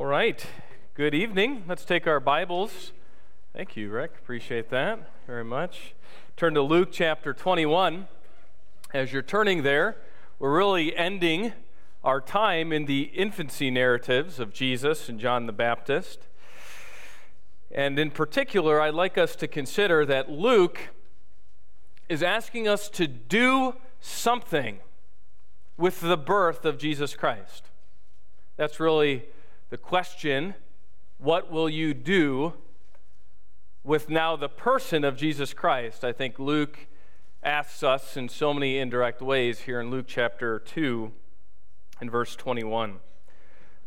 All right. Good evening. Let's take our Bibles. Thank you, Rick. Appreciate that very much. Turn to Luke chapter 21. As you're turning there, we're really ending our time in the infancy narratives of Jesus and John the Baptist. And in particular, I'd like us to consider that Luke is asking us to do something with the birth of Jesus Christ. That's really the question what will you do with now the person of Jesus Christ? I think Luke asks us in so many indirect ways here in Luke chapter 2 and verse 21.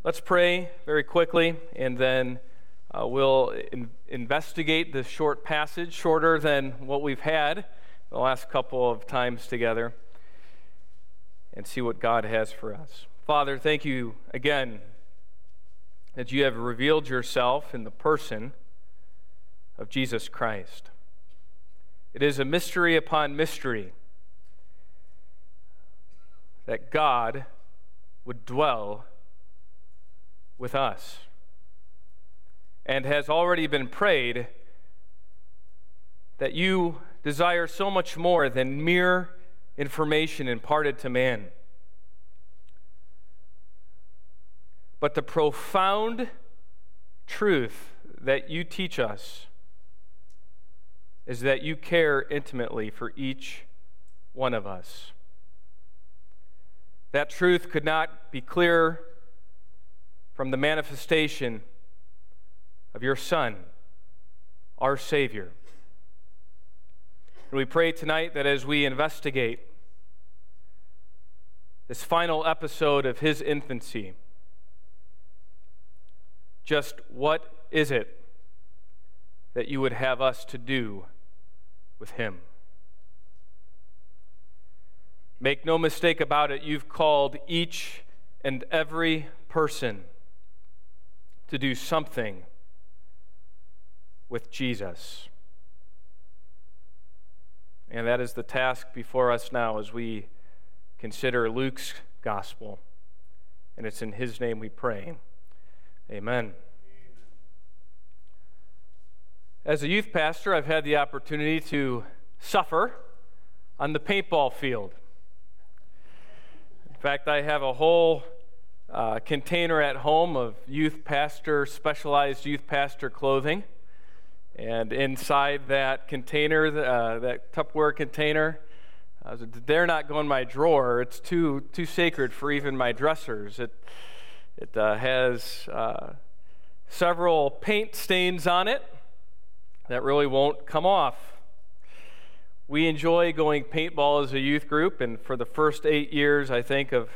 Let's pray very quickly and then uh, we'll in- investigate this short passage, shorter than what we've had the last couple of times together, and see what God has for us. Father, thank you again that you have revealed yourself in the person of Jesus Christ. It is a mystery upon mystery that God would dwell with us and has already been prayed that you desire so much more than mere information imparted to man. But the profound truth that you teach us is that you care intimately for each one of us. That truth could not be clearer from the manifestation of your Son, our Savior. And we pray tonight that as we investigate this final episode of His infancy, just what is it that you would have us to do with Him? Make no mistake about it, you've called each and every person to do something with Jesus. And that is the task before us now as we consider Luke's gospel. And it's in his name we pray. Amen. As a youth pastor, I've had the opportunity to suffer on the paintball field. In fact, I have a whole uh, container at home of youth pastor, specialized youth pastor clothing. And inside that container, uh, that Tupperware container, uh, they're not going in my drawer. It's too, too sacred for even my dressers. It, it uh, has uh, several paint stains on it that really won't come off. We enjoy going paintball as a youth group, and for the first eight years, I think, of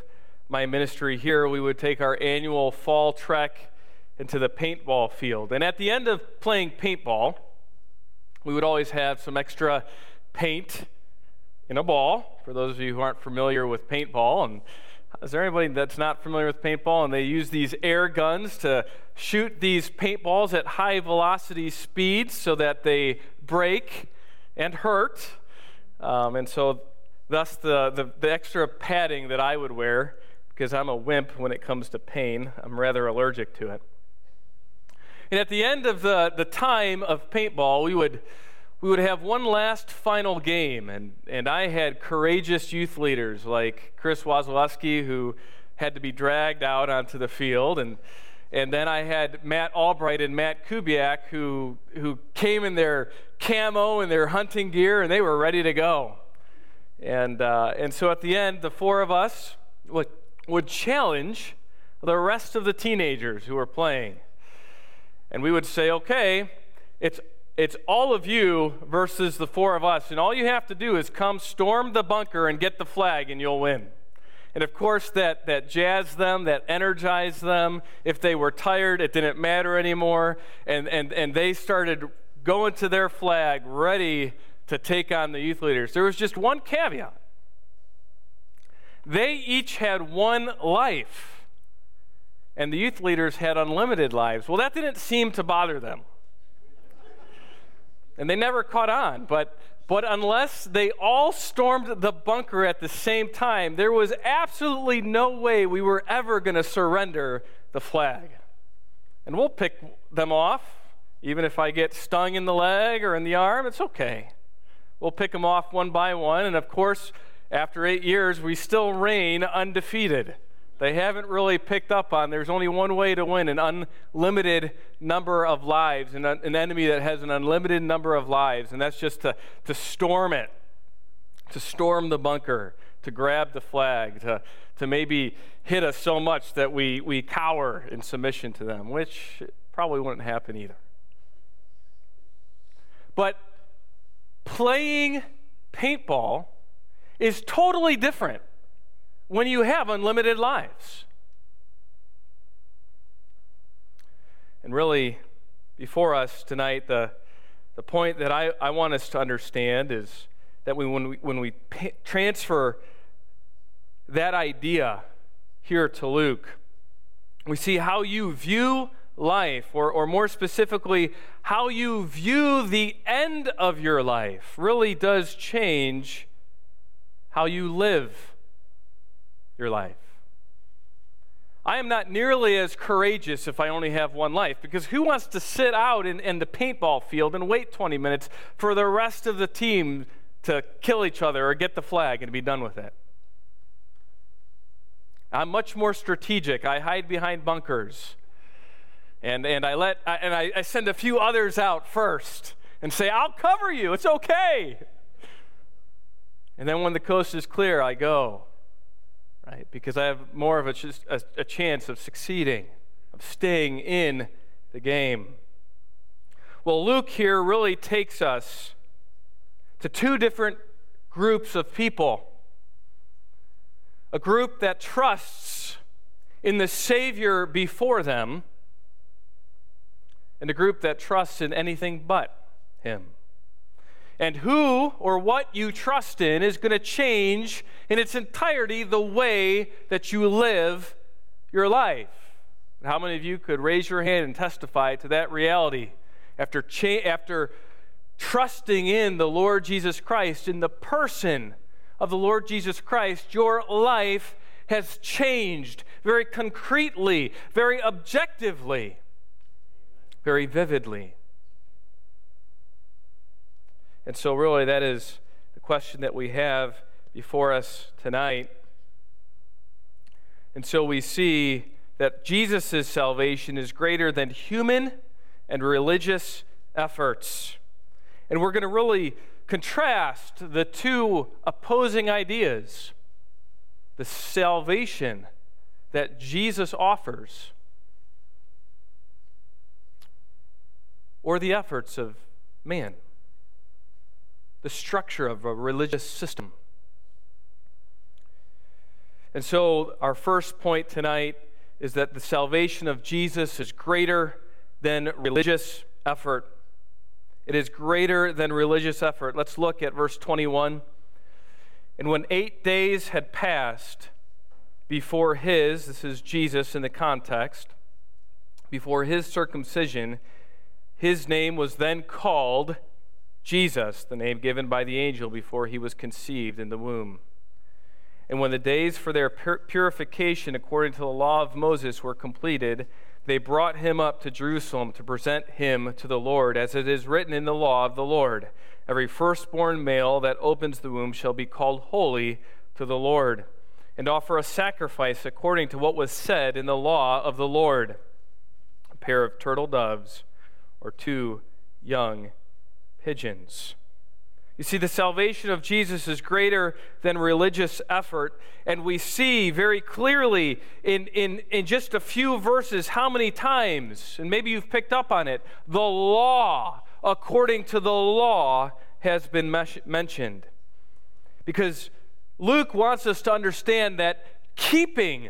my ministry here, we would take our annual fall trek into the paintball field. And at the end of playing paintball, we would always have some extra paint in a ball, for those of you who aren't familiar with paintball. And is there anybody that's not familiar with paintball? And they use these air guns to shoot these paintballs at high velocity speeds so that they break and hurt. Um, and so, thus, the, the, the extra padding that I would wear, because I'm a wimp when it comes to pain, I'm rather allergic to it. And at the end of the, the time of paintball, we would we would have one last final game, and, and I had courageous youth leaders like Chris Wazalewski, who had to be dragged out onto the field, and, and then I had Matt Albright and Matt Kubiak, who, who came in their camo and their hunting gear, and they were ready to go. And, uh, and so at the end, the four of us would, would challenge the rest of the teenagers who were playing. And we would say, okay, it's it's all of you versus the four of us. And all you have to do is come storm the bunker and get the flag, and you'll win. And of course, that, that jazzed them, that energized them. If they were tired, it didn't matter anymore. And, and, and they started going to their flag, ready to take on the youth leaders. There was just one caveat they each had one life, and the youth leaders had unlimited lives. Well, that didn't seem to bother them and they never caught on. But, but unless they all stormed the bunker at the same time, there was absolutely no way we were ever going to surrender the flag. And we'll pick them off, even if I get stung in the leg or in the arm, it's okay. We'll pick them off one by one. And of course, after eight years, we still reign undefeated. They haven't really picked up on there's only one way to win an unlimited number of lives, and an enemy that has an unlimited number of lives, and that's just to, to storm it, to storm the bunker, to grab the flag, to, to maybe hit us so much that we, we cower in submission to them, which probably wouldn't happen either. But playing paintball is totally different when you have unlimited lives. And really, before us tonight, the, the point that I, I want us to understand is that we, when we, when we transfer that idea here to Luke, we see how you view life, or, or more specifically, how you view the end of your life, really does change how you live your life. I am not nearly as courageous if I only have one life, because who wants to sit out in, in the paintball field and wait 20 minutes for the rest of the team to kill each other or get the flag and be done with it? I'm much more strategic. I hide behind bunkers. And, and, I, let, I, and I, I send a few others out first and say, I'll cover you. It's okay. And then when the coast is clear, I go right? Because I have more of a, a, a chance of succeeding, of staying in the game. Well, Luke here really takes us to two different groups of people a group that trusts in the Savior before them, and a group that trusts in anything but Him. And who or what you trust in is going to change in its entirety the way that you live your life. How many of you could raise your hand and testify to that reality after, cha- after trusting in the Lord Jesus Christ, in the person of the Lord Jesus Christ, your life has changed very concretely, very objectively, very vividly. And so, really, that is the question that we have before us tonight. And so we see that Jesus' salvation is greater than human and religious efforts. And we're going to really contrast the two opposing ideas the salvation that Jesus offers, or the efforts of man the structure of a religious system. And so, our first point tonight is that the salvation of Jesus is greater than religious effort. It is greater than religious effort. Let's look at verse 21. And when eight days had passed before his, this is Jesus in the context, before his circumcision, his name was then called Jesus, the name given by the angel before he was conceived in the womb. And when the days for their purification according to the law of Moses were completed, they brought him up to Jerusalem to present him to the Lord, as it is written in the law of the Lord Every firstborn male that opens the womb shall be called holy to the Lord, and offer a sacrifice according to what was said in the law of the Lord a pair of turtle doves or two young pigeons. You see, the salvation of Jesus is greater than religious effort. And we see very clearly in, in, in just a few verses how many times, and maybe you've picked up on it, the law, according to the law, has been mes- mentioned. Because Luke wants us to understand that keeping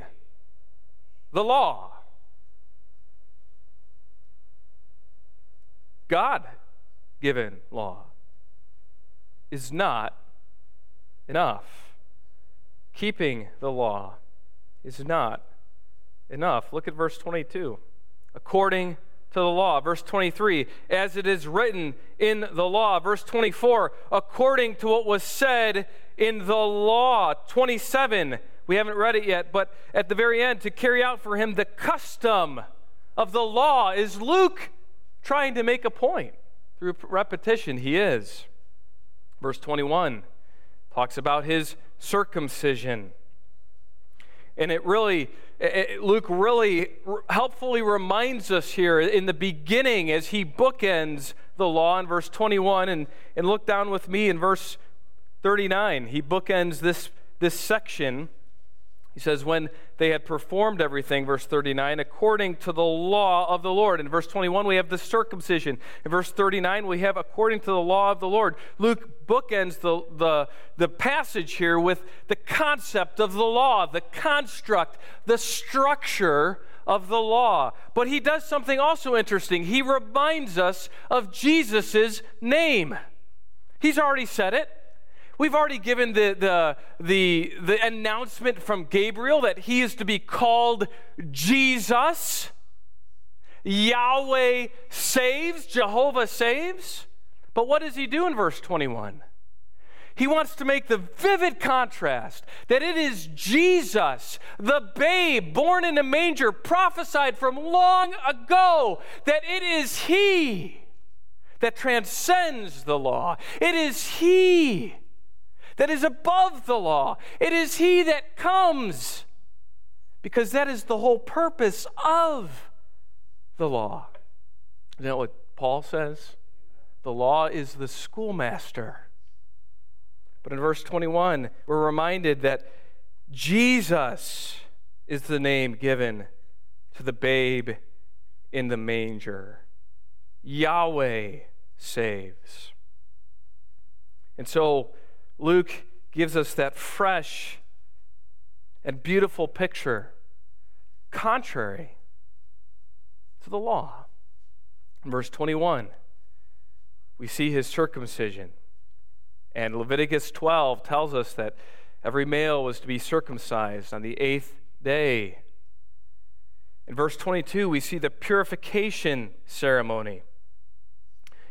the law, God given law is not enough. Keeping the law is not enough. Look at verse 22. According to the law. Verse 23, as it is written in the law. Verse 24, according to what was said in the law. 27, we haven't read it yet, but at the very end, to carry out for him the custom of the law. Is Luke trying to make a point? Through repetition, he is. Verse 21 talks about his circumcision. And it really, it, Luke really helpfully reminds us here in the beginning as he bookends the law in verse 21. And, and look down with me in verse 39. He bookends this, this section he says, when they had performed everything, verse 39, according to the law of the Lord. In verse 21, we have the circumcision. In verse 39, we have according to the law of the Lord. Luke bookends the, the, the passage here with the concept of the law, the construct, the structure of the law. But he does something also interesting. He reminds us of Jesus' name. He's already said it. We've already given the, the, the, the announcement from Gabriel that he is to be called Jesus. Yahweh saves, Jehovah saves. But what does he do in verse 21? He wants to make the vivid contrast that it is Jesus, the babe born in a manger, prophesied from long ago, that it is He that transcends the law. It is He that is above the law. It is He that comes, because that is the whole purpose of the law. Isn't that what Paul says? The law is the schoolmaster. But in verse 21, we're reminded that Jesus is the name given to the babe in the manger. Yahweh saves. And so Luke gives us that fresh and beautiful picture, contrary to the law. In verse 21, we see his circumcision. And Leviticus 12 tells us that every male was to be circumcised on the eighth day. In verse 22, we see the purification ceremony.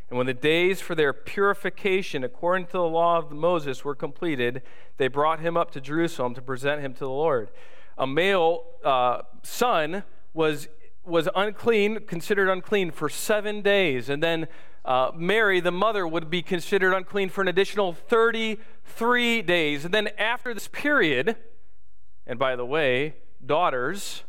And when the days for their purification, according to the law of Moses, were completed, they brought him up to Jerusalem to present him to the Lord. A male uh, son was, was unclean, considered unclean for seven days. And then uh, Mary, the mother, would be considered unclean for an additional 33 days. And then after this period, and by the way, daughters,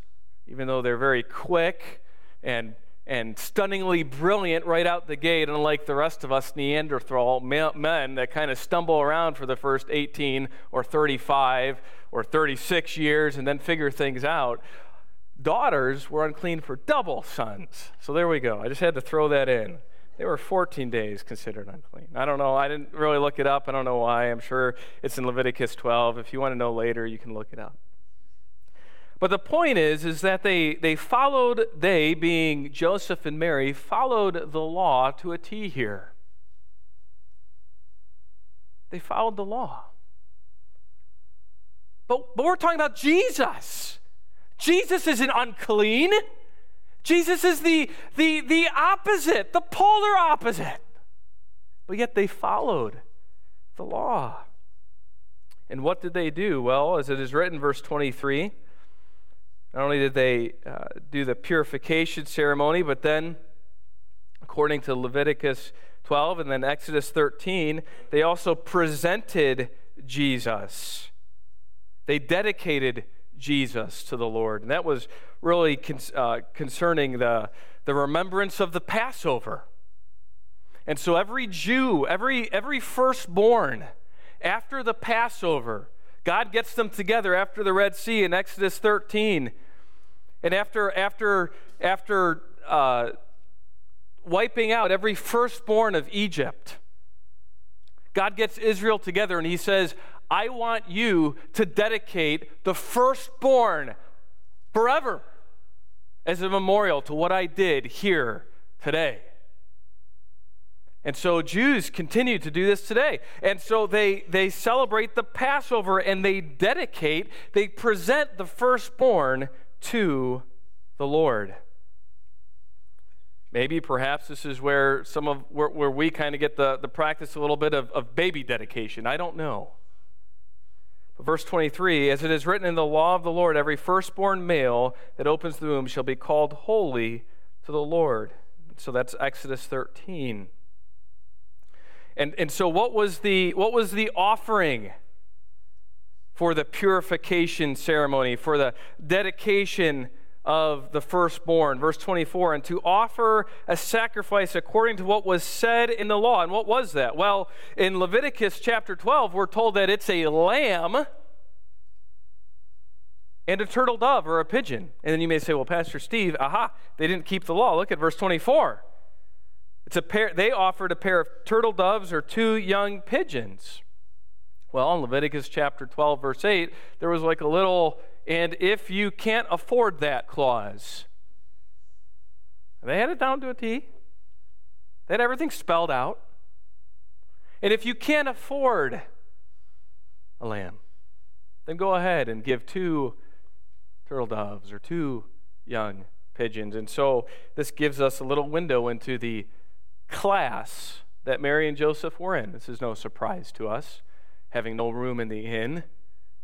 even though they're very quick and and stunningly brilliant right out the gate, unlike the rest of us Neanderthal men that kind of stumble around for the first 18 or 35 or 36 years and then figure things out. Daughters were unclean for double sons. So there we go. I just had to throw that in. They were 14 days considered unclean. I don't know. I didn't really look it up. I don't know why. I'm sure it's in Leviticus 12. If you want to know later, you can look it up. But the point is, is that they, they followed, they being Joseph and Mary, followed the law to a T here. They followed the law. But, but we're talking about Jesus. Jesus isn't unclean. Jesus is the, the, the opposite, the polar opposite. But yet they followed the law. And what did they do? Well, as it is written, verse 23, not only did they uh, do the purification ceremony, but then, according to Leviticus 12 and then Exodus 13, they also presented Jesus. They dedicated Jesus to the Lord. And that was really con- uh, concerning the, the remembrance of the Passover. And so every Jew, every, every firstborn, after the Passover, God gets them together after the Red Sea in Exodus 13 and after, after, after uh, wiping out every firstborn of Egypt, God gets Israel together and he says, I want you to dedicate the firstborn forever as a memorial to what I did here today. And so Jews continue to do this today. And so they, they celebrate the Passover and they dedicate, they present the firstborn to the Lord. Maybe, perhaps, this is where some of where, where we kind of get the, the practice a little bit of, of baby dedication. I don't know. Verse 23 As it is written in the law of the Lord, every firstborn male that opens the womb shall be called holy to the Lord. So that's Exodus 13. And, and so what was the what was the offering for the purification ceremony, for the dedication of the firstborn? Verse 24, and to offer a sacrifice according to what was said in the law. And what was that? Well, in Leviticus chapter 12, we're told that it's a lamb and a turtle dove or a pigeon. And then you may say, well, Pastor Steve, aha, they didn't keep the law. Look at verse 24. It's a pair, they offered a pair of turtle doves or two young pigeons. Well, in Leviticus chapter 12, verse 8, there was like a little, and if you can't afford that clause. They had it down to a T. They had everything spelled out. And if you can't afford a lamb, then go ahead and give two turtle doves or two young pigeons. And so this gives us a little window into the class that Mary and Joseph were in. This is no surprise to us, having no room in the inn,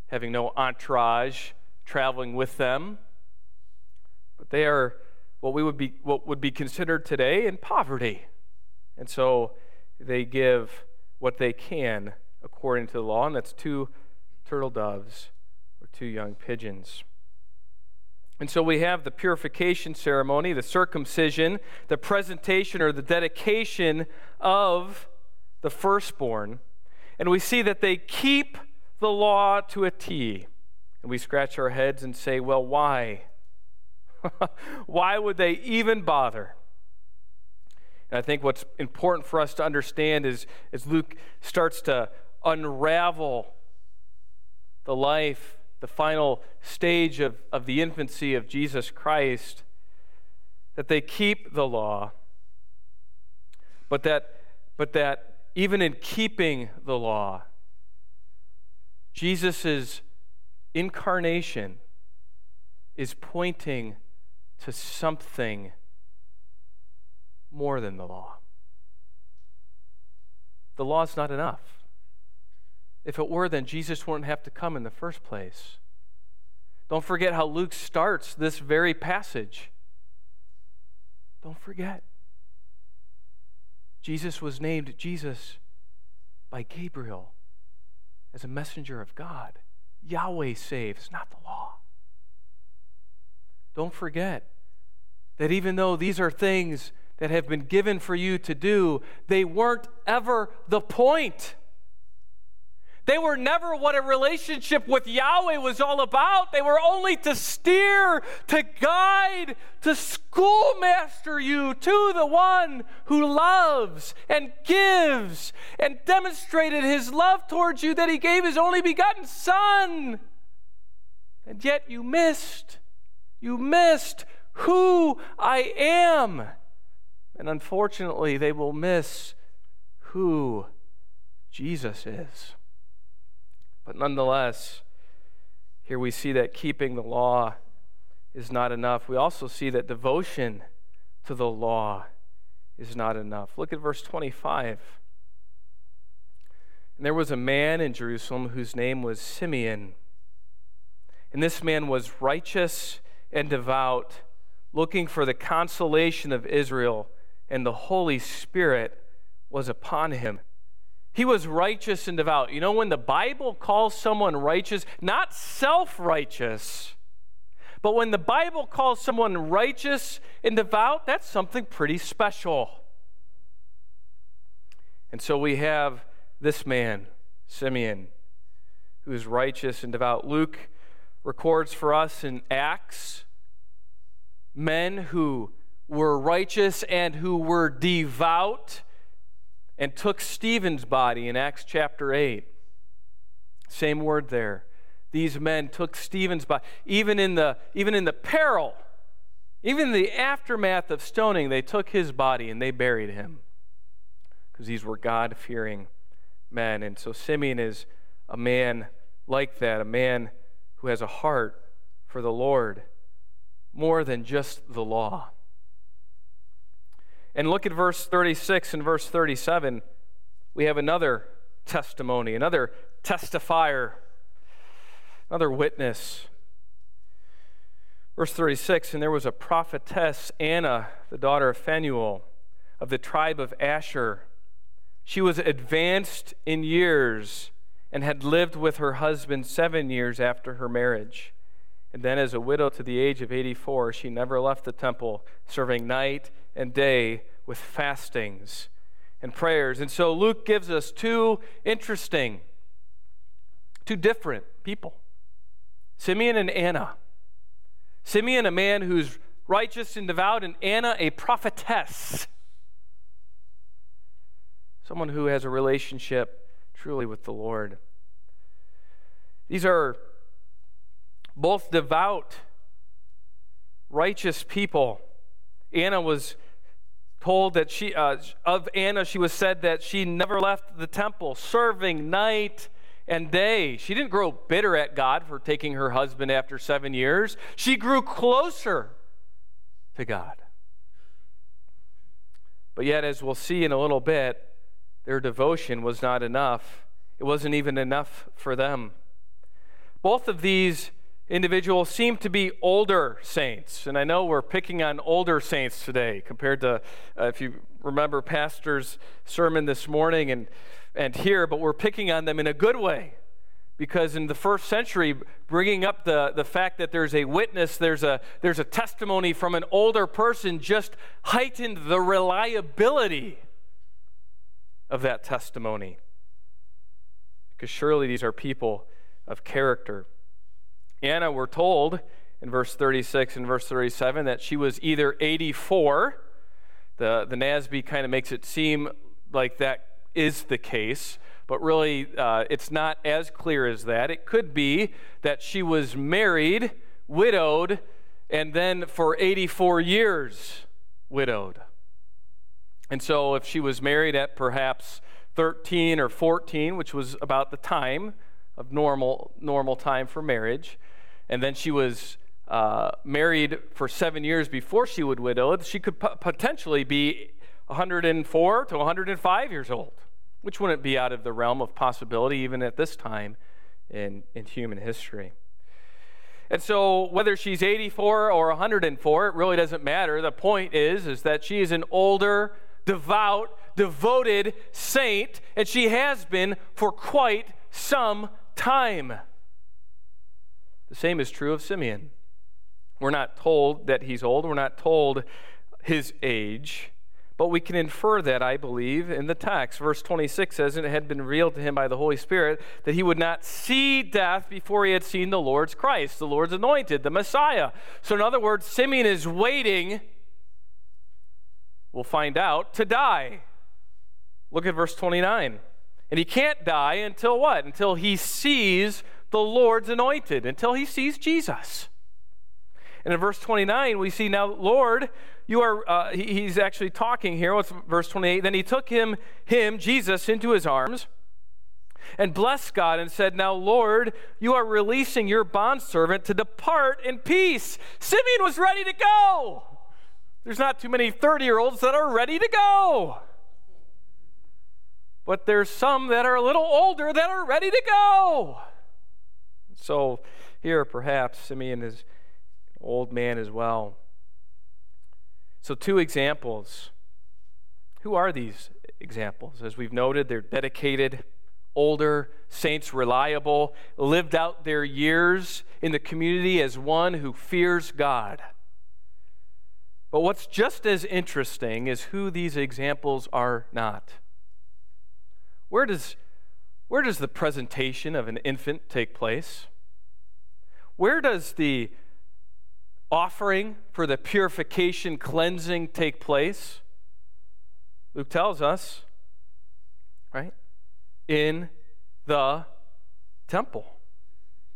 having no entourage traveling with them. But they are what we would be what would be considered today in poverty. And so they give what they can according to the law, and that's two turtle doves or two young pigeons. And so we have the purification ceremony, the circumcision, the presentation or the dedication of the firstborn. And we see that they keep the law to a T. And we scratch our heads and say, well, why? why would they even bother? And I think what's important for us to understand is as Luke starts to unravel the life the final stage of, of the infancy of Jesus Christ, that they keep the law, but that, but that even in keeping the law, Jesus' incarnation is pointing to something more than the law. The law is not enough. If it were, then Jesus wouldn't have to come in the first place. Don't forget how Luke starts this very passage. Don't forget. Jesus was named Jesus by Gabriel as a messenger of God. Yahweh saves, not the law. Don't forget that even though these are things that have been given for you to do, they weren't ever the point. They were never what a relationship with Yahweh was all about. They were only to steer, to guide, to schoolmaster you to the one who loves and gives and demonstrated his love towards you that he gave his only begotten Son. And yet you missed. You missed who I am. And unfortunately, they will miss who Jesus is. But nonetheless, here we see that keeping the law is not enough. We also see that devotion to the law is not enough. Look at verse 25. And there was a man in Jerusalem whose name was Simeon. And this man was righteous and devout, looking for the consolation of Israel, and the Holy Spirit was upon him. He was righteous and devout. You know, when the Bible calls someone righteous, not self righteous, but when the Bible calls someone righteous and devout, that's something pretty special. And so we have this man, Simeon, who is righteous and devout. Luke records for us in Acts men who were righteous and who were devout and took Stephen's body in Acts chapter 8. Same word there. These men took Stephen's body. Even in the, even in the peril, even in the aftermath of stoning, they took his body and they buried him because these were God fearing men. And so Simeon is a man like that, a man who has a heart for the Lord more than just the law. And look at verse 36 and verse 37. We have another testimony, another testifier. Another witness. Verse 36 And there was a prophetess, Anna, the daughter of Phanuel, of the tribe of Asher. She was advanced in years and had lived with her husband seven years after her marriage. And then, as a widow to the age of 84, she never left the temple, serving night and day with fastings and prayers. And so Luke gives us two interesting, two different people Simeon and Anna. Simeon, a man who's righteous and devout, and Anna, a prophetess. Someone who has a relationship truly with the Lord. These are both devout, righteous people. Anna was told that she, uh, of Anna, she was said that she never left the temple, serving night and day. She didn't grow bitter at God for taking her husband after seven years, she grew closer to God. But yet, as we'll see in a little bit, their devotion was not enough. It wasn't even enough for them. Both of these individuals seem to be older saints. And I know we're picking on older saints today compared to, uh, if you remember, Pastor's sermon this morning and, and here, but we're picking on them in a good way. Because in the first century, bringing up the, the fact that there's a witness, there's a, there's a testimony from an older person, just heightened the reliability of that testimony. Because surely these are people of character. Anna, we're told in verse 36 and verse 37 that she was either 84, the, the NASB kind of makes it seem like that is the case, but really uh, it's not as clear as that. It could be that she was married, widowed, and then for 84 years widowed. And so if she was married at perhaps 13 or 14, which was about the time of normal normal time for marriage, and then she was uh, married for seven years before she would widow, she could p- potentially be 104 to 105 years old, which wouldn't be out of the realm of possibility even at this time in, in human history. And so whether she's 84 or 104, it really doesn't matter. The point is, is that she is an older, devout, devoted saint, and she has been for quite some time. The same is true of Simeon. We're not told that he's old, we're not told his age, but we can infer that, I believe, in the text. Verse 26 says, And it had been revealed to him by the Holy Spirit that he would not see death before he had seen the Lord's Christ, the Lord's anointed, the Messiah. So, in other words, Simeon is waiting, we'll find out, to die. Look at verse 29. And he can't die until what? Until he sees the Lord's anointed until he sees Jesus. And in verse 29, we see now, Lord, you are, uh, he, he's actually talking here. What's verse 28? Then he took him, him, Jesus, into his arms and blessed God and said, Now, Lord, you are releasing your bondservant to depart in peace. Simeon was ready to go. There's not too many 30 year olds that are ready to go. But there's some that are a little older that are ready to go. So here, perhaps, Simeon is old man as well. So, two examples. Who are these examples? As we've noted, they're dedicated, older, saints, reliable, lived out their years in the community as one who fears God. But what's just as interesting is who these examples are not. Where does where does the presentation of an infant take place? Where does the offering for the purification, cleansing take place? Luke tells us, right? In the temple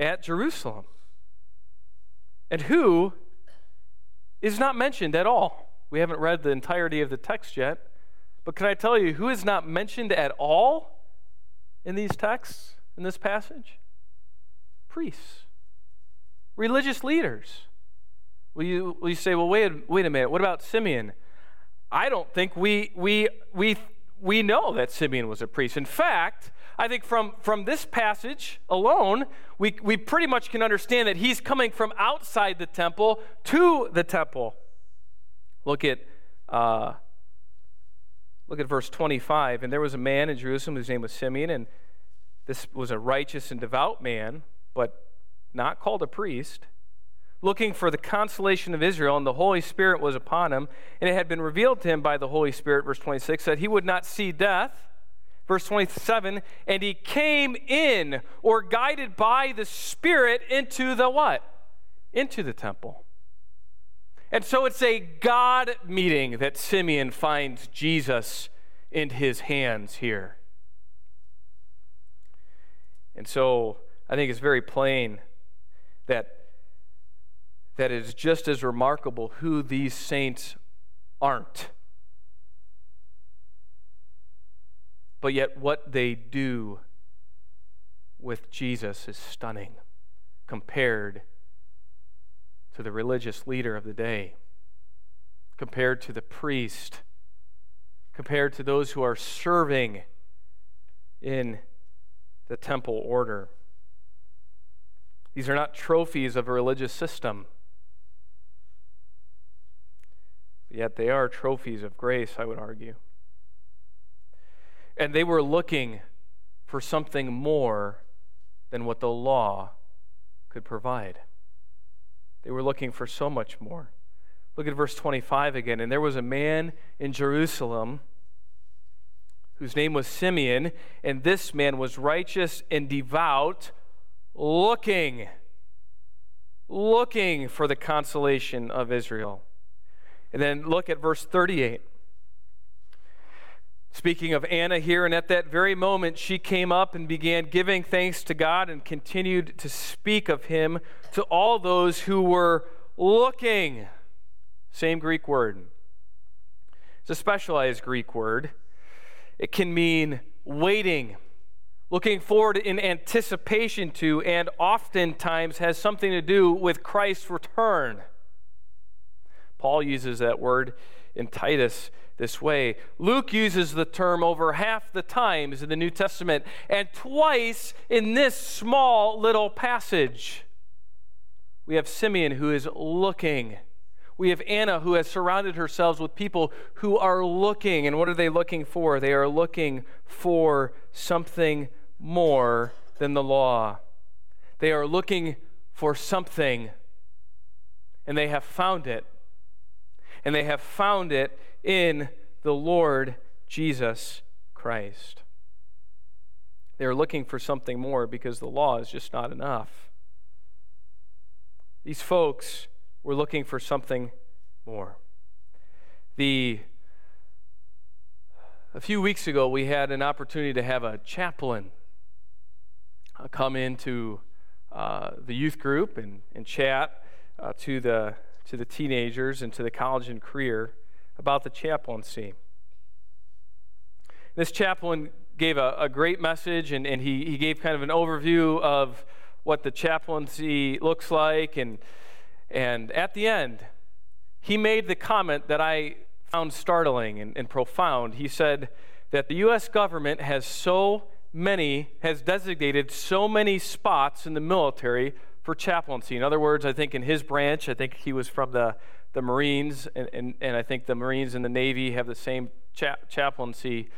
at Jerusalem. And who is not mentioned at all. We haven't read the entirety of the text yet, but can I tell you who is not mentioned at all in these texts, in this passage? Priests, religious leaders. Will you, will you say, well, wait, wait a minute, what about Simeon? I don't think we, we, we, we know that Simeon was a priest. In fact, I think from, from this passage alone, we, we pretty much can understand that he's coming from outside the temple to the temple. Look at, uh, look at verse 25. And there was a man in Jerusalem whose name was Simeon, and this was a righteous and devout man, but not called a priest looking for the consolation of Israel, and the Holy Spirit was upon him. And it had been revealed to him by the Holy Spirit, verse 26, that he would not see death. Verse 27, and he came in or guided by the Spirit into the what? Into the temple. And so it's a God meeting that Simeon finds Jesus in his hands here. And so I think it's very plain that that is just as remarkable who these saints aren't. But yet, what they do with Jesus is stunning compared to the religious leader of the day, compared to the priest, compared to those who are serving in the temple order. These are not trophies of a religious system. Yet they are trophies of grace, I would argue. And they were looking for something more than what the law could provide. They were looking for so much more. Look at verse 25 again. And there was a man in Jerusalem whose name was Simeon, and this man was righteous and devout, looking, looking for the consolation of Israel. And then look at verse 38. Speaking of Anna here, and at that very moment she came up and began giving thanks to God and continued to speak of him to all those who were looking. Same Greek word. It's a specialized Greek word. It can mean waiting, looking forward in anticipation to, and oftentimes has something to do with Christ's return. Paul uses that word in Titus this way. Luke uses the term over half the times in the New Testament and twice in this small little passage. We have Simeon who is looking. We have Anna who has surrounded herself with people who are looking. And what are they looking for? They are looking for something more than the law. They are looking for something, and they have found it and they have found it in the Lord Jesus Christ. They are looking for something more because the law is just not enough. These folks were looking for something more. The a few weeks ago, we had an opportunity to have a chaplain uh, come into uh, the youth group and, and chat uh, to the to the teenagers and to the college and career about the chaplaincy. This chaplain gave a, a great message, and, and he, he gave kind of an overview of what the chaplaincy looks like. And, and at the end, he made the comment that I found startling and, and profound. He said that the U.S. government has so many, has designated so many spots in the military for chaplaincy. In other words, I think in his branch, I think he was from the, the Marines, and, and, and I think the Marines and the Navy have the same cha- chaplaincy,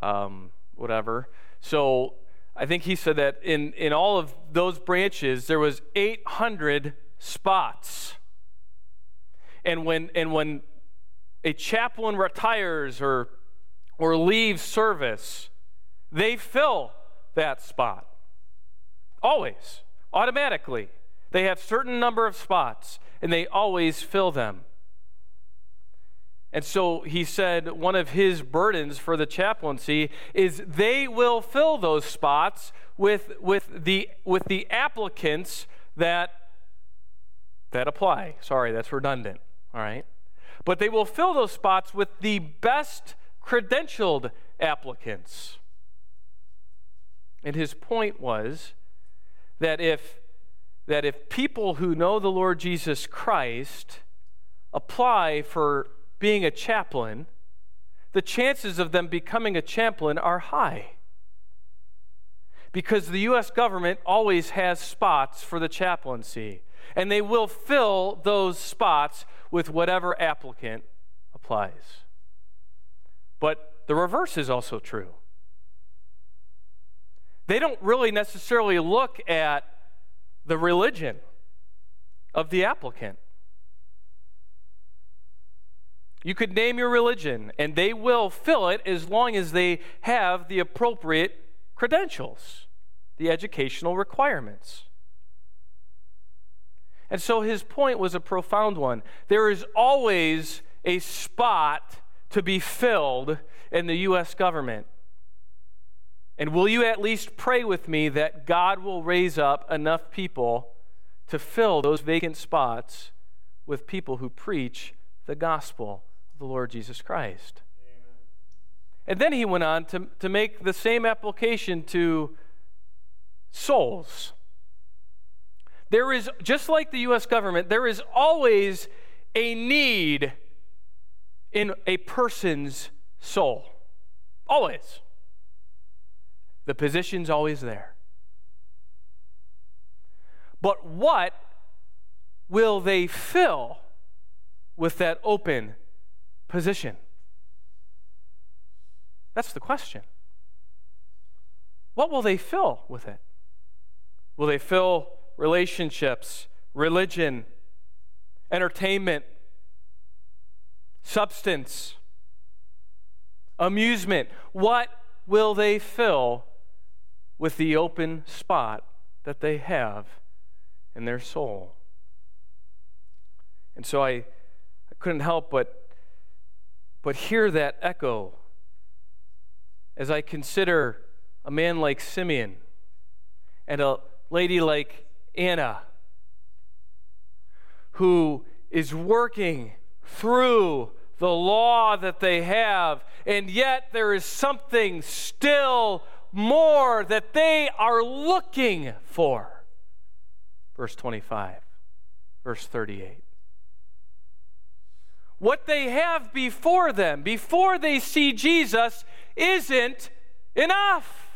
um, whatever. So I think he said that in, in all of those branches, there was 800 spots. And when, and when a chaplain retires or, or leaves service, they fill that spot. Always automatically. They have certain number of spots and they always fill them. And so he said one of his burdens for the chaplaincy is they will fill those spots with, with, the, with the applicants that, that apply. Sorry, that's redundant. All right. But they will fill those spots with the best credentialed applicants. And his point was that if that if people who know the Lord Jesus Christ apply for being a chaplain, the chances of them becoming a chaplain are high. because the U.S. government always has spots for the chaplaincy, and they will fill those spots with whatever applicant applies. But the reverse is also true. They don't really necessarily look at the religion of the applicant. You could name your religion, and they will fill it as long as they have the appropriate credentials, the educational requirements. And so his point was a profound one. There is always a spot to be filled in the U.S. government. And will you at least pray with me that God will raise up enough people to fill those vacant spots with people who preach the gospel of the Lord Jesus Christ? Amen. And then he went on to, to make the same application to souls. There is, just like the U.S. government, there is always a need in a person's soul. Always. The position's always there. But what will they fill with that open position? That's the question. What will they fill with it? Will they fill relationships, religion, entertainment, substance, amusement? What will they fill with the open spot that they have in their soul? And so I, I couldn't help but, but hear that echo as I consider a man like Simeon and a lady like Anna who is working through the law that they have, and yet there is something still more that they are looking for. Verse 25, verse 38. What they have before them, before they see Jesus, isn't enough.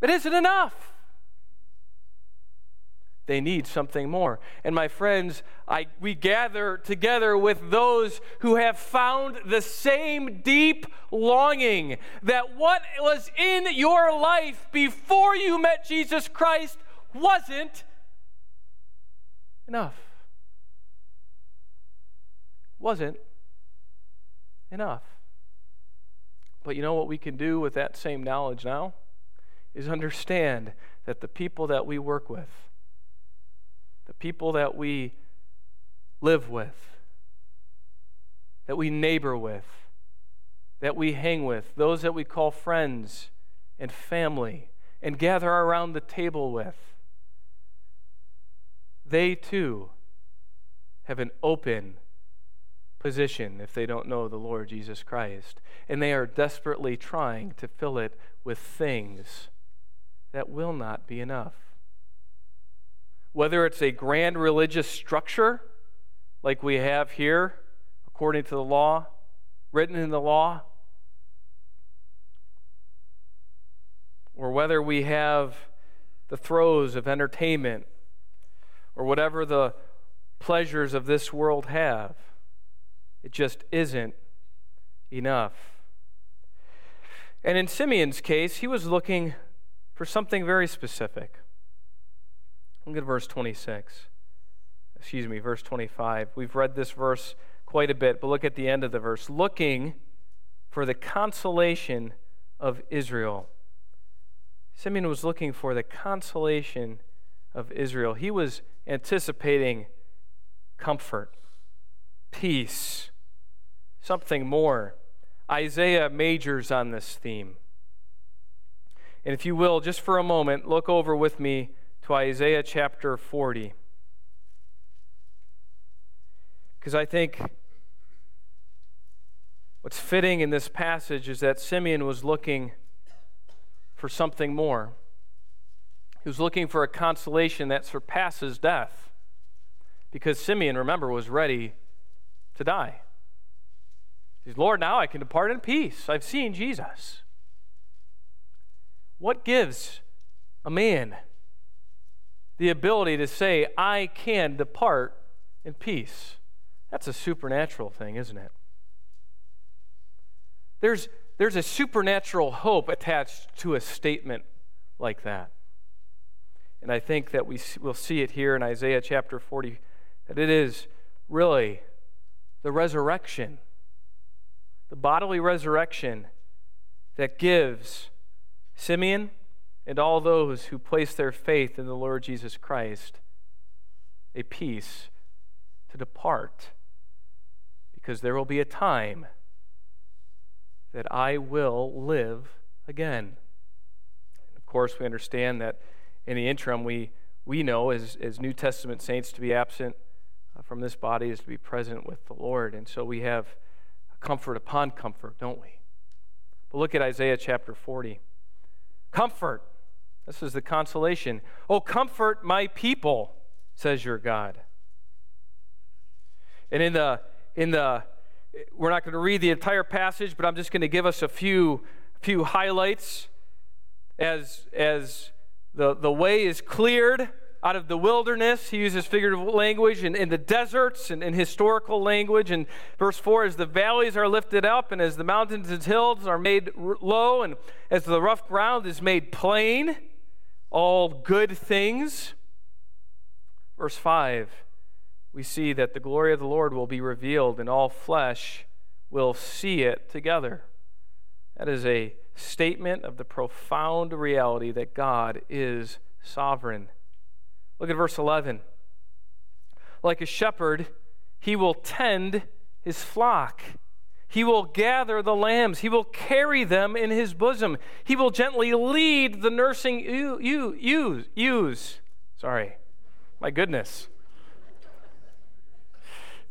It isn't enough. They need something more. And my friends, I, we gather together with those who have found the same deep longing that what was in your life before you met Jesus Christ wasn't enough. Wasn't enough. But you know what we can do with that same knowledge now? Is understand that the people that we work with, people that we live with, that we neighbor with, that we hang with, those that we call friends and family and gather around the table with, they too have an open position if they don't know the Lord Jesus Christ. And they are desperately trying to fill it with things that will not be enough whether it's a grand religious structure like we have here, according to the law, written in the law, or whether we have the throes of entertainment or whatever the pleasures of this world have. It just isn't enough. And in Simeon's case, he was looking for something very specific. Look at verse 26. Excuse me, verse 25. We've read this verse quite a bit, but look at the end of the verse. Looking for the consolation of Israel. Simeon was looking for the consolation of Israel. He was anticipating comfort, peace, something more. Isaiah majors on this theme. And if you will, just for a moment, look over with me to Isaiah chapter 40. Because I think what's fitting in this passage is that Simeon was looking for something more. He was looking for a consolation that surpasses death. Because Simeon, remember, was ready to die. He says, Lord, now I can depart in peace. I've seen Jesus. What gives a man the ability to say, I can depart in peace? That's a supernatural thing, isn't it? There's, there's a supernatural hope attached to a statement like that. And I think that we will see it here in Isaiah chapter 40 that it is really the resurrection, the bodily resurrection that gives Simeon and all those who place their faith in the Lord Jesus Christ a peace to depart because there will be a time that I will live again. Of course, we understand that in the interim, we, we know as, as New Testament saints to be absent uh, from this body is to be present with the Lord. And so we have comfort upon comfort, don't we? But look at Isaiah chapter 40. Comfort. This is the consolation. Oh, comfort my people, says your God. And in the in the we're not going to read the entire passage, but I'm just going to give us a few few highlights as as the, the way is cleared out of the wilderness. He uses figurative language in, in the deserts and in historical language. And verse 4 as the valleys are lifted up, and as the mountains and hills are made low, and as the rough ground is made plain, all good things. Verse 5 we see that the glory of the Lord will be revealed, and all flesh will see it together. That is a statement of the profound reality that God is sovereign. Look at verse 11. Like a shepherd, he will tend his flock. He will gather the lambs. He will carry them in his bosom. He will gently lead the nursing ewes. ewes. Sorry. My goodness.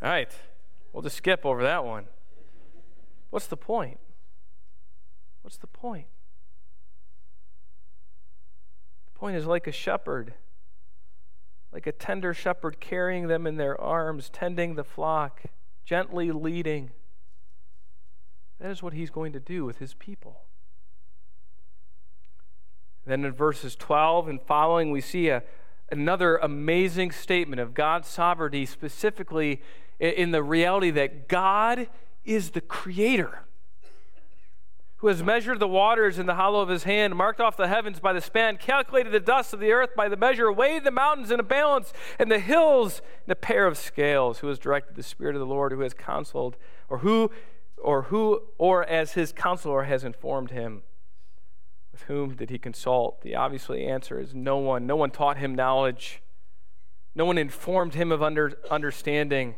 All right. We'll just skip over that one. What's the point? What's the point? The point is like a shepherd, like a tender shepherd carrying them in their arms, tending the flock, gently leading. That is what he's going to do with his people. Then in verses 12 and following, we see a, another amazing statement of God's sovereignty, specifically in the reality that God is the creator who has measured the waters in the hollow of his hand, marked off the heavens by the span, calculated the dust of the earth by the measure, weighed the mountains in a balance, and the hills in a pair of scales, who has directed the Spirit of the Lord, who has counseled, or who, or who, or as his counselor has informed him. With whom did he consult? The obviously answer is no one. No one taught him knowledge. No one informed him of under, understanding.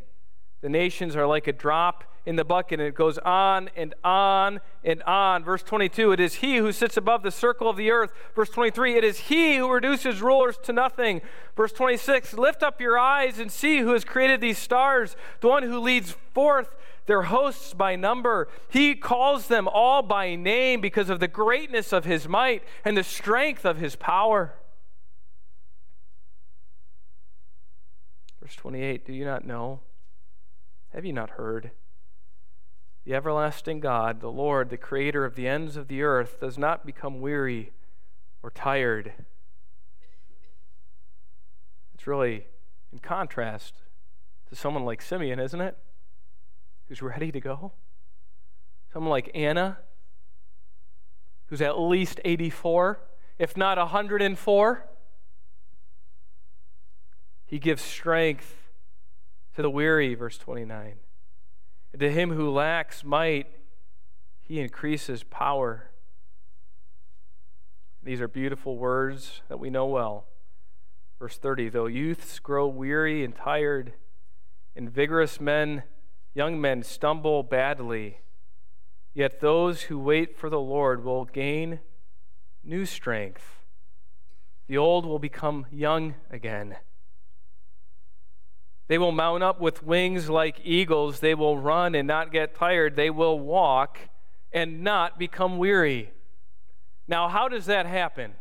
The nations are like a drop in the bucket, and it goes on and on and on. Verse 22 It is He who sits above the circle of the earth. Verse 23 It is He who reduces rulers to nothing. Verse 26 Lift up your eyes and see who has created these stars, the one who leads forth their hosts by number. He calls them all by name because of the greatness of His might and the strength of His power. Verse 28 Do you not know? Have you not heard? The everlasting God, the Lord, the creator of the ends of the earth, does not become weary or tired. It's really in contrast to someone like Simeon, isn't it? Who's ready to go. Someone like Anna, who's at least 84, if not 104. He gives strength to the weary, verse 29. And to him who lacks might, he increases power. These are beautiful words that we know well. Verse 30 Though youths grow weary and tired, and vigorous men, young men, stumble badly, yet those who wait for the Lord will gain new strength. The old will become young again. They will mount up with wings like eagles. They will run and not get tired. They will walk and not become weary. Now, how does that happen?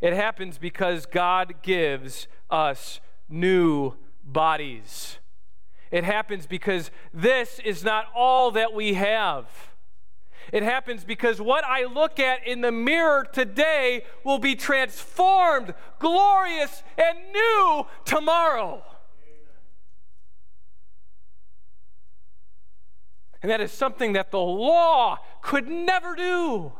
It happens because God gives us new bodies. It happens because this is not all that we have. It happens because what I look at in the mirror today will be transformed, glorious, and new tomorrow. And that is something that the law could never do,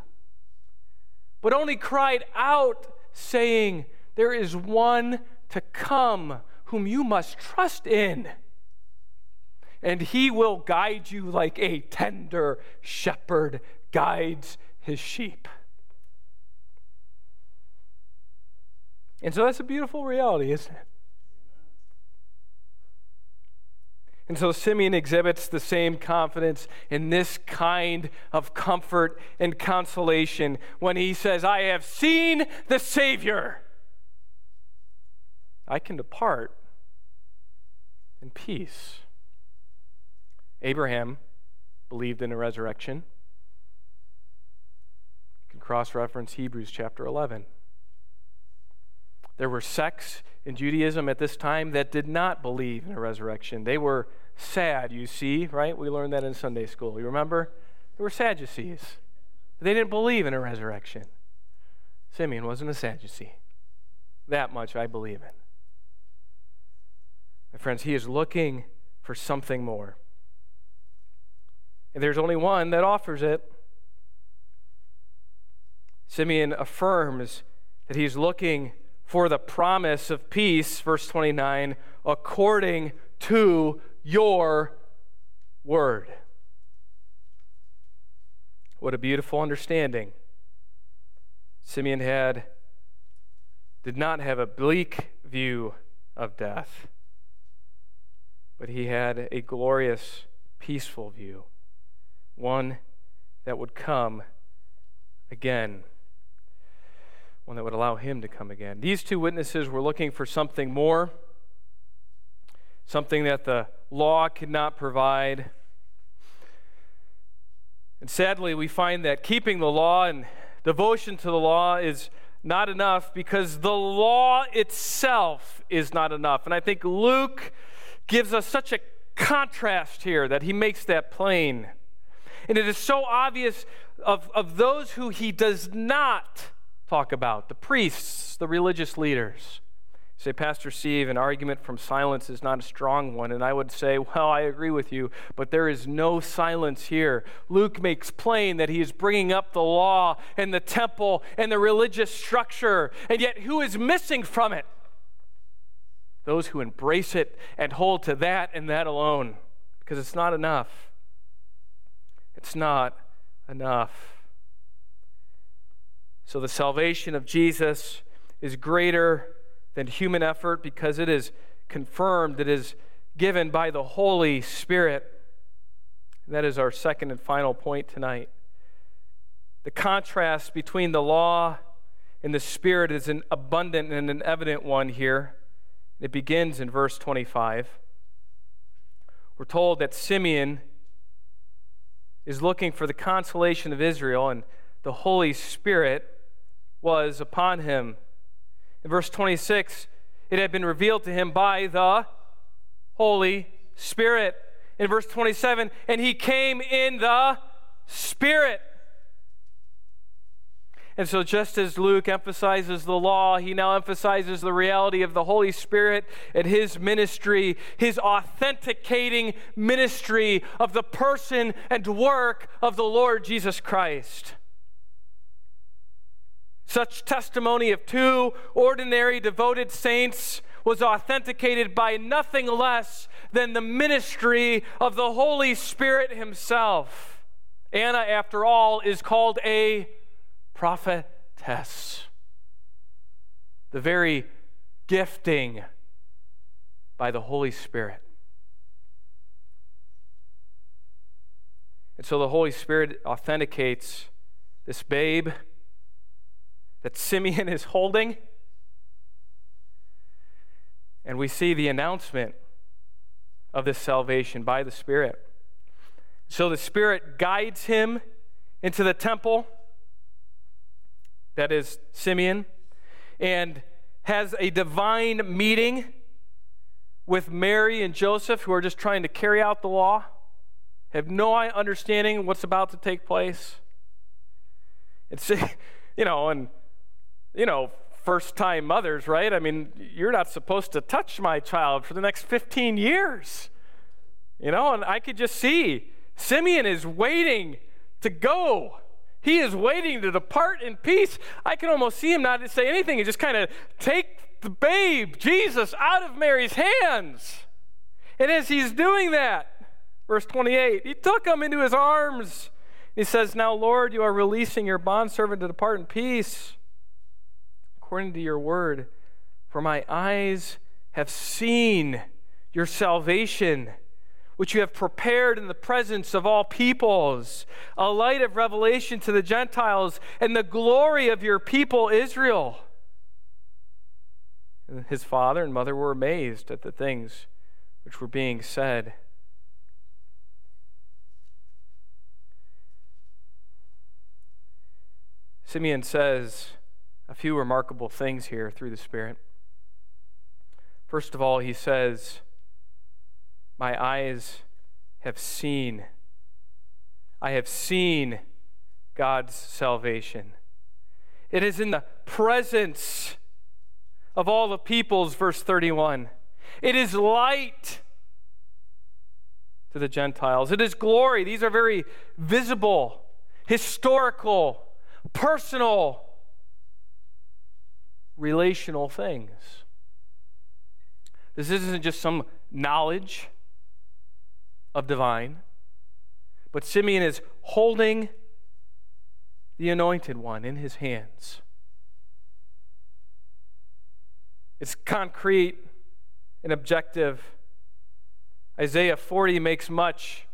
but only cried out, saying, There is one to come whom you must trust in. And he will guide you like a tender shepherd guides his sheep. And so that's a beautiful reality, isn't it? And so Simeon exhibits the same confidence in this kind of comfort and consolation when he says, I have seen the Savior. I can depart in peace. Abraham believed in a resurrection. You can cross reference Hebrews chapter 11. There were sects in Judaism at this time that did not believe in a resurrection. They were sad, you see, right? We learned that in Sunday school. You remember? They were Sadducees. They didn't believe in a resurrection. Simeon wasn't a Sadducee. That much I believe in. My friends, he is looking for something more. And there's only one that offers it. Simeon affirms that he's looking for the promise of peace, verse 29, according to your word. What a beautiful understanding. Simeon had did not have a bleak view of death, but he had a glorious, peaceful view, one that would come again, one that would allow him to come again. These two witnesses were looking for something more something that the law could not provide. And sadly, we find that keeping the law and devotion to the law is not enough because the law itself is not enough. And I think Luke gives us such a contrast here that he makes that plain. And it is so obvious of, of those who he does not talk about the priests, the religious leaders say, Pastor Steve, an argument from silence is not a strong one. And I would say, well, I agree with you, but there is no silence here. Luke makes plain that he is bringing up the law and the temple and the religious structure, and yet who is missing from it? Those who embrace it and hold to that and that alone, because it's not enough. It's not enough. So the salvation of Jesus is greater than human effort because it is confirmed, it is given by the Holy Spirit. And that is our second and final point tonight. The contrast between the law and the Spirit is an abundant and an evident one here. It begins in verse 25. We're told that Simeon is looking for the consolation of Israel, and the Holy Spirit was upon him. In verse 26, it had been revealed to him by the Holy Spirit. In verse 27, and he came in the Spirit. And so, just as Luke emphasizes the law, he now emphasizes the reality of the Holy Spirit and his ministry, his authenticating ministry of the person and work of the Lord Jesus Christ. Such testimony of two ordinary devoted saints was authenticated by nothing less than the ministry of the Holy Spirit Himself. Anna, after all, is called a prophetess. The very gifting by the Holy Spirit. And so the Holy Spirit authenticates this babe that Simeon is holding. And we see the announcement of this salvation by the Spirit. So the Spirit guides him into the temple, that is Simeon, and has a divine meeting with Mary and Joseph, who are just trying to carry out the law. have no understanding what's about to take place. It's, you know, and, you know, first time mothers, right? I mean, you're not supposed to touch my child for the next 15 years. You know, and I could just see Simeon is waiting to go. He is waiting to depart in peace. I can almost see him not to say anything and just kind of take the babe, Jesus, out of Mary's hands. And as he's doing that, verse 28, he took him into his arms. He says, Now, Lord, you are releasing your bondservant to depart in peace according to your word. For my eyes have seen your salvation, which you have prepared in the presence of all peoples, a light of revelation to the Gentiles and the glory of your people Israel. And his father and mother were amazed at the things which were being said. Simeon says, a few remarkable things here through the Spirit. First of all, he says, My eyes have seen. I have seen God's salvation. It is in the presence of all the peoples, verse 31. It is light to the Gentiles. It is glory. These are very visible, historical, personal relational things. This isn't just some knowledge of divine, but Simeon is holding the anointed one in his hands. It's concrete and objective. Isaiah 40 makes much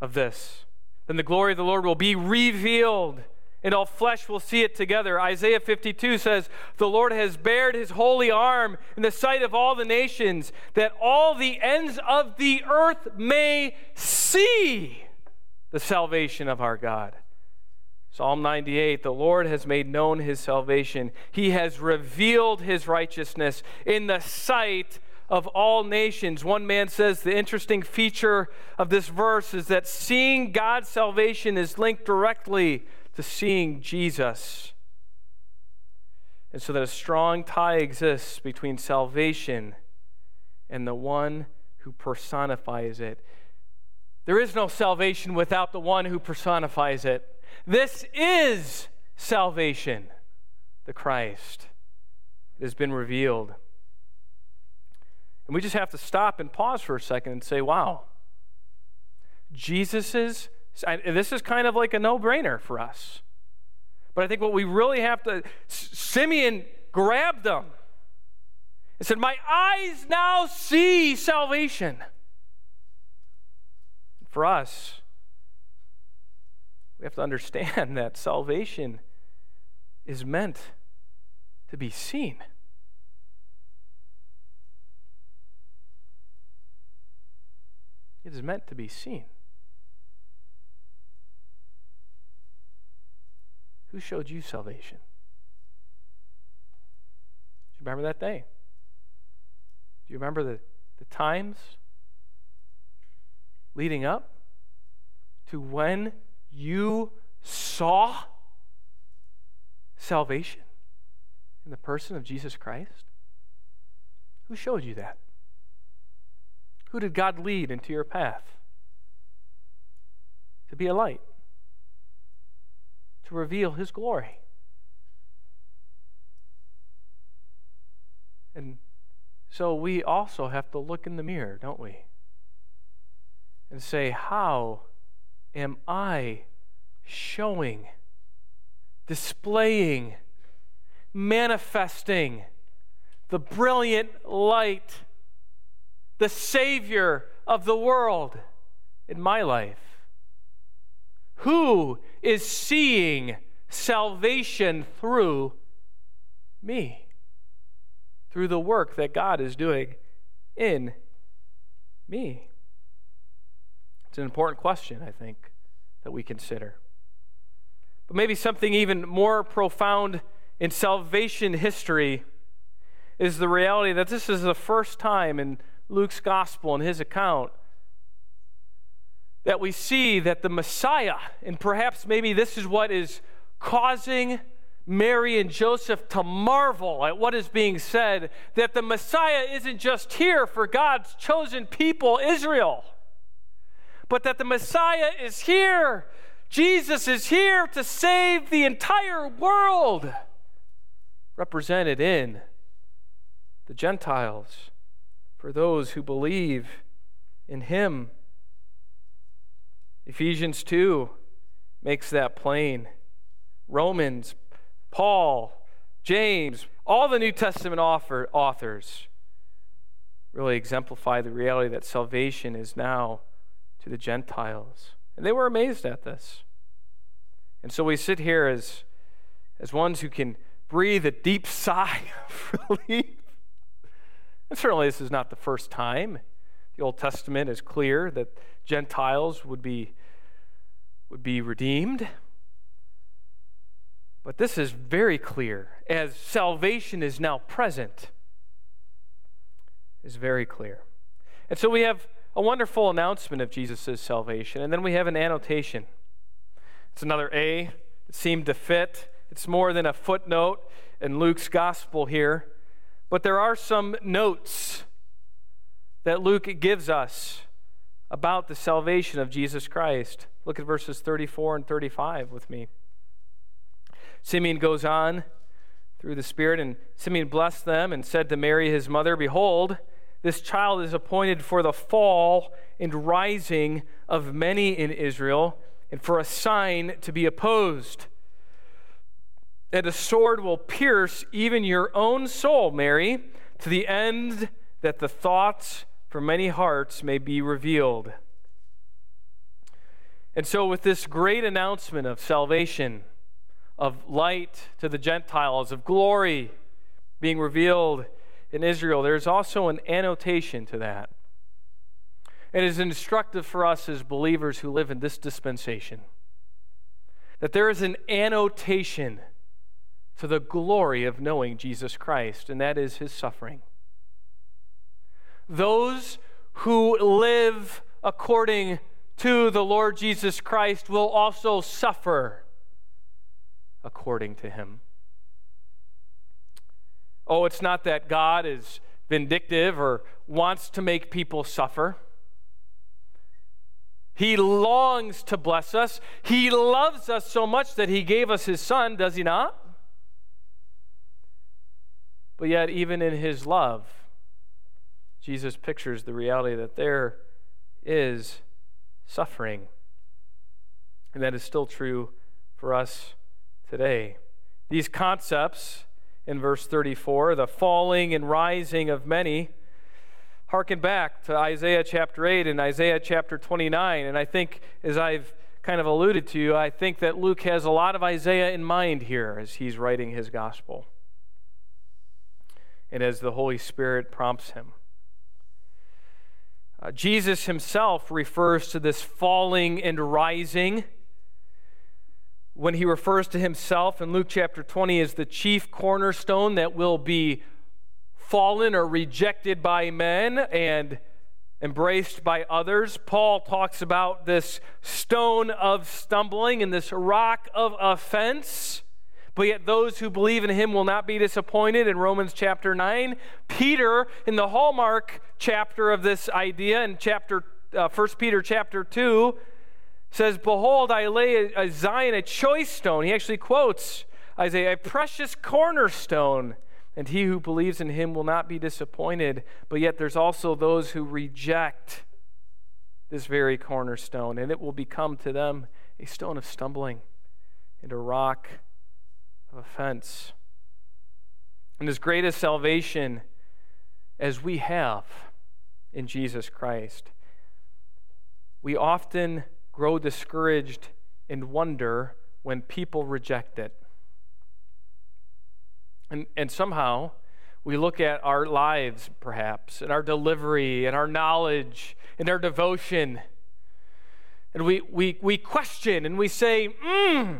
of this. Then the glory of the Lord will be revealed and all flesh will see it together. Isaiah 52 says, The Lord has bared his holy arm in the sight of all the nations, that all the ends of the earth may see the salvation of our God. Psalm 98 The Lord has made known his salvation, he has revealed his righteousness in the sight of all nations. One man says the interesting feature of this verse is that seeing God's salvation is linked directly to seeing Jesus. And so that a strong tie exists between salvation and the one who personifies it. There is no salvation without the one who personifies it. This is salvation, the Christ. It has been revealed. And we just have to stop and pause for a second and say, wow, Jesus' This is kind of like a no brainer for us. But I think what we really have to, Simeon grabbed them and said, My eyes now see salvation. For us, we have to understand that salvation is meant to be seen. It is meant to be seen. Who showed you salvation? Do you remember that day? Do you remember the, the times leading up to when you saw salvation in the person of Jesus Christ? Who showed you that? Who did God lead into your path? To be a light to reveal His glory. And so we also have to look in the mirror, don't we? And say, How am I showing, displaying, manifesting the brilliant light, the Savior of the world in my life? Who is seeing salvation through me? Through the work that God is doing in me? It's an important question, I think, that we consider. But maybe something even more profound in salvation history is the reality that this is the first time in Luke's gospel, in his account, that we see that the Messiah, and perhaps maybe this is what is causing Mary and Joseph to marvel at what is being said that the Messiah isn't just here for God's chosen people, Israel, but that the Messiah is here. Jesus is here to save the entire world, represented in the Gentiles, for those who believe in Him. Ephesians 2 makes that plain. Romans, Paul, James, all the New Testament author, authors really exemplify the reality that salvation is now to the Gentiles. And they were amazed at this. And so we sit here as, as ones who can breathe a deep sigh of relief. And certainly, this is not the first time. The Old Testament is clear that Gentiles would be, would be redeemed. But this is very clear as salvation is now present. Is very clear. And so we have a wonderful announcement of Jesus' salvation, and then we have an annotation. It's another A. It seemed to fit. It's more than a footnote in Luke's gospel here, but there are some notes that Luke gives us about the salvation of Jesus Christ. Look at verses 34 and 35 with me. Simeon goes on through the Spirit, and Simeon blessed them and said to Mary, his mother, Behold, this child is appointed for the fall and rising of many in Israel, and for a sign to be opposed. And a sword will pierce even your own soul, Mary, to the end that the thoughts for many hearts may be revealed. And so, with this great announcement of salvation, of light to the Gentiles, of glory being revealed in Israel, there's also an annotation to that. It is instructive for us as believers who live in this dispensation that there is an annotation to the glory of knowing Jesus Christ, and that is his suffering. Those who live according to the Lord Jesus Christ will also suffer according to him. Oh, it's not that God is vindictive or wants to make people suffer. He longs to bless us. He loves us so much that he gave us his son, does he not? But yet, even in his love, Jesus pictures the reality that there is suffering. And that is still true for us today. These concepts in verse 34, the falling and rising of many, harken back to Isaiah chapter 8 and Isaiah chapter 29. And I think, as I've kind of alluded to, I think that Luke has a lot of Isaiah in mind here as he's writing his gospel and as the Holy Spirit prompts him. Uh, Jesus himself refers to this falling and rising when he refers to himself in Luke chapter 20 as the chief cornerstone that will be fallen or rejected by men and embraced by others. Paul talks about this stone of stumbling and this rock of offense. But yet, those who believe in him will not be disappointed in Romans chapter 9. Peter, in the hallmark chapter of this idea, in chapter uh, 1 Peter chapter 2, says, Behold, I lay a, a Zion a choice stone. He actually quotes Isaiah, a precious cornerstone. And he who believes in him will not be disappointed. But yet, there's also those who reject this very cornerstone, and it will become to them a stone of stumbling and a rock of offense. And as great a salvation as we have in Jesus Christ, we often grow discouraged and wonder when people reject it. And, and somehow we look at our lives, perhaps, and our delivery, and our knowledge, and our devotion, and we, we, we question and we say, hmm.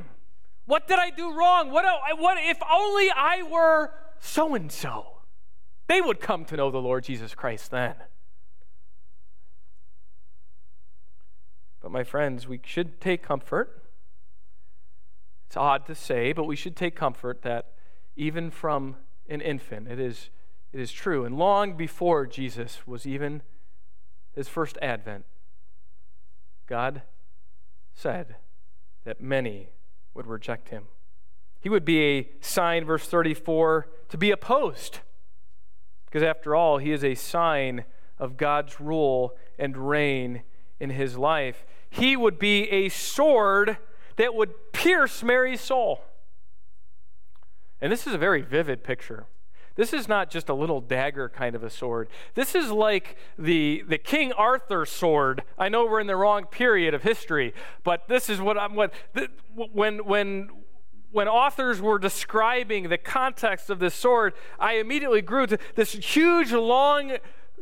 What did I do wrong? What, what if only I were so and so? They would come to know the Lord Jesus Christ then. But my friends, we should take comfort. It's odd to say, but we should take comfort that even from an infant, it is, it is true. And long before Jesus was even his first advent, God said that many would reject him. He would be a sign, verse 34, to be opposed. Because after all, he is a sign of God's rule and reign in his life. He would be a sword that would pierce Mary's soul. And this is a very vivid picture. This is not just a little dagger kind of a sword. This is like the, the King Arthur sword. I know we're in the wrong period of history, but this is what I'm what the, when when when authors were describing the context of this sword, I immediately grew to this huge, long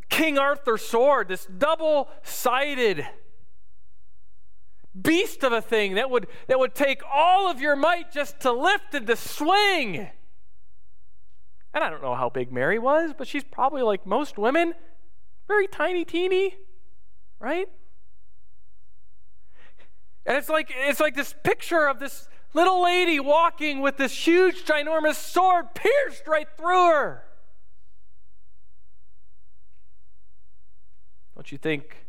King Arthur sword, this double sided beast of a thing that would, that would take all of your might just to lift and to swing. And I don't know how big Mary was, but she's probably like most women, very tiny, teeny, right? And it's like it's like this picture of this little lady walking with this huge, ginormous sword pierced right through her. Don't you think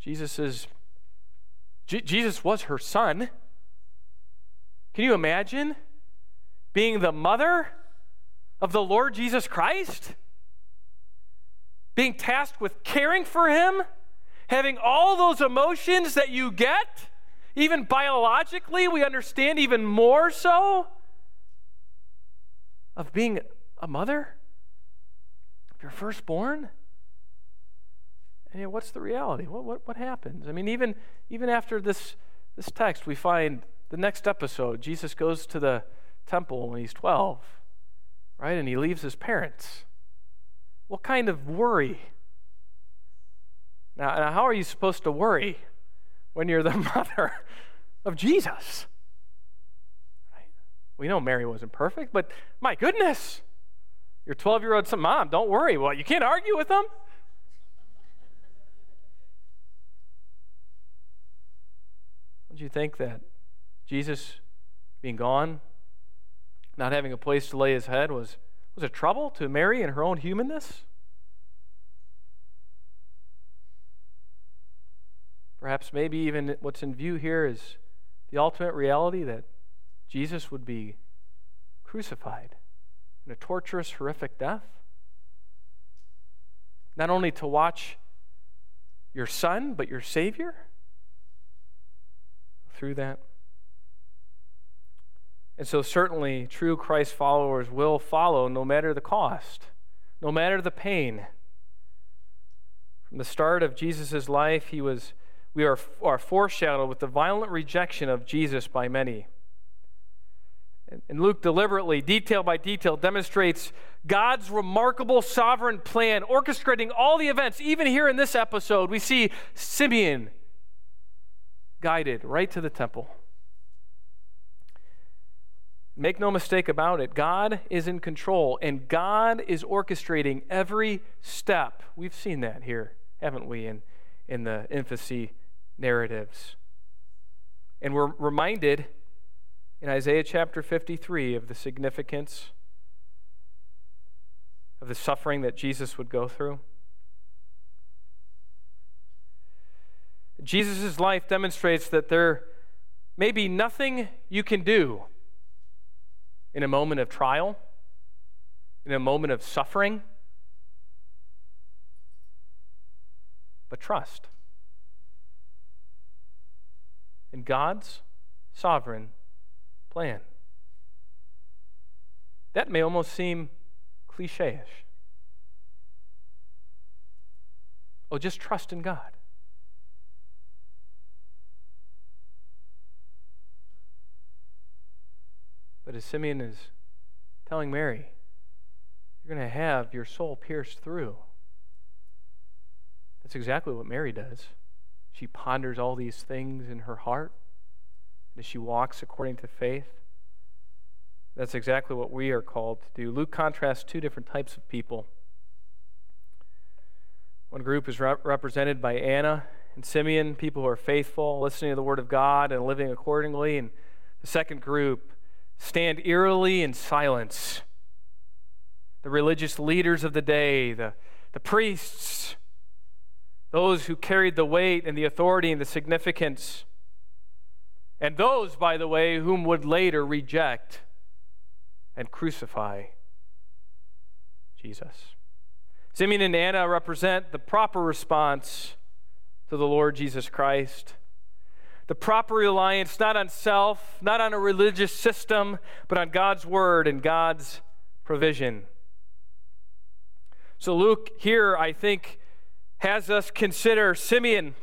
Jesus is J- Jesus was her son? Can you imagine being the mother of the Lord Jesus Christ? Being tasked with caring for him, having all those emotions that you get, even biologically, we understand even more so of being a mother of your firstborn. And what's the reality? What, what, what happens? I mean, even, even after this, this text, we find the next episode, Jesus goes to the temple when he's 12, right? And he leaves his parents. What kind of worry? Now, now how are you supposed to worry when you're the mother of Jesus? We know Mary wasn't perfect, but my goodness, your 12 year old son, mom, don't worry. Well, you can't argue with them. Don't you think that Jesus being gone, not having a place to lay his head, was, was a trouble to Mary in her own humanness? Perhaps, maybe even what's in view here is the ultimate reality that Jesus would be crucified in a torturous, horrific death. Not only to watch your son, but your Savior through that. And so, certainly, true Christ followers will follow no matter the cost, no matter the pain. From the start of Jesus' life, he was we are, are foreshadowed with the violent rejection of Jesus by many. And Luke deliberately, detail by detail, demonstrates God's remarkable sovereign plan, orchestrating all the events. Even here in this episode, we see Simeon guided right to the temple. Make no mistake about it, God is in control and God is orchestrating every step. We've seen that here, haven't we, in, in the infancy narratives. And we're reminded in Isaiah chapter 53 of the significance of the suffering that Jesus would go through. Jesus' life demonstrates that there may be nothing you can do in a moment of trial, in a moment of suffering, but trust in God's sovereign plan. That may almost seem cliche ish. Oh, just trust in God. But as Simeon is telling Mary, you're going to have your soul pierced through. That's exactly what Mary does. She ponders all these things in her heart as she walks according to faith. That's exactly what we are called to do. Luke contrasts two different types of people. One group is rep- represented by Anna and Simeon, people who are faithful, listening to the word of God and living accordingly. And the second group, stand eerily in silence. The religious leaders of the day, the, the priests, those who carried the weight and the authority and the significance, and those, by the way, whom would later reject and crucify Jesus. Simeon and Anna represent the proper response to the Lord Jesus Christ. The proper reliance not on self, not on a religious system, but on God's word and God's provision. So, Luke here, I think, has us consider Simeon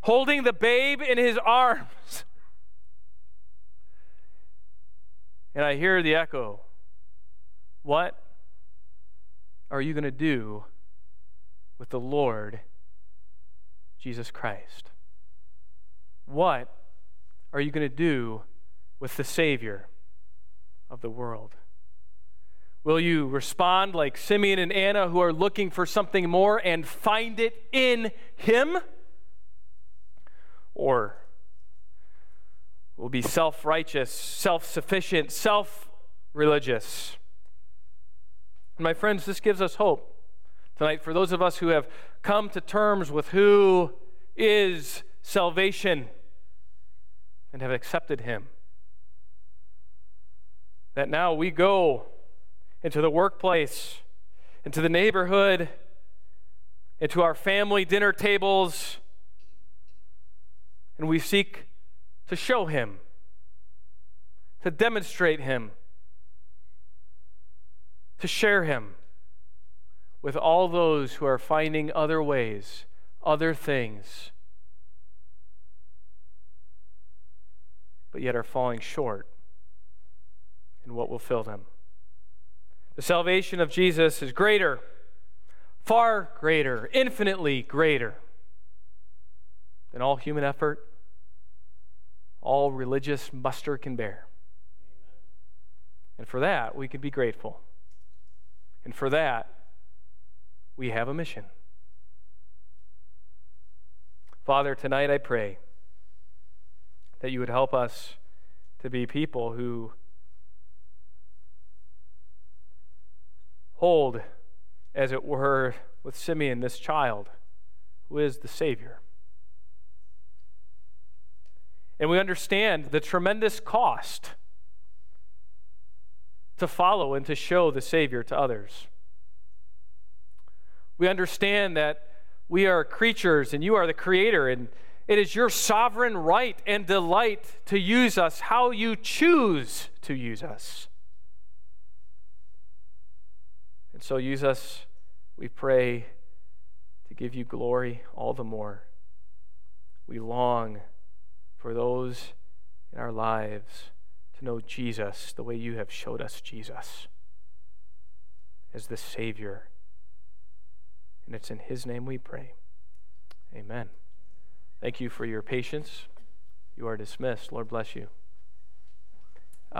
holding the babe in his arms. And I hear the echo What are you going to do with the Lord Jesus Christ? What are you going to do with the Savior of the world? Will you respond like Simeon and Anna, who are looking for something more and find it in Him? Or will be self righteous, self sufficient, self religious? My friends, this gives us hope tonight for those of us who have come to terms with who is salvation and have accepted Him. That now we go into the workplace, into the neighborhood, into our family dinner tables, and we seek to show Him, to demonstrate Him to share Him with all those who are finding other ways, other things, but yet are falling short in what will fill them. The salvation of Jesus is greater, far greater, infinitely greater than all human effort, all religious muster can bear. And for that, we can be grateful. And for that, we have a mission. Father, tonight I pray that you would help us to be people who hold, as it were, with Simeon, this child who is the Savior. And we understand the tremendous cost to follow and to show the Savior to others. We understand that we are creatures and you are the Creator, and it is your sovereign right and delight to use us how you choose to use us. And so use us, we pray, to give you glory all the more. We long for those in our lives to know Jesus the way you have showed us Jesus as the Savior. And it's in His name we pray. Amen. Thank you for your patience. You are dismissed. Lord bless you.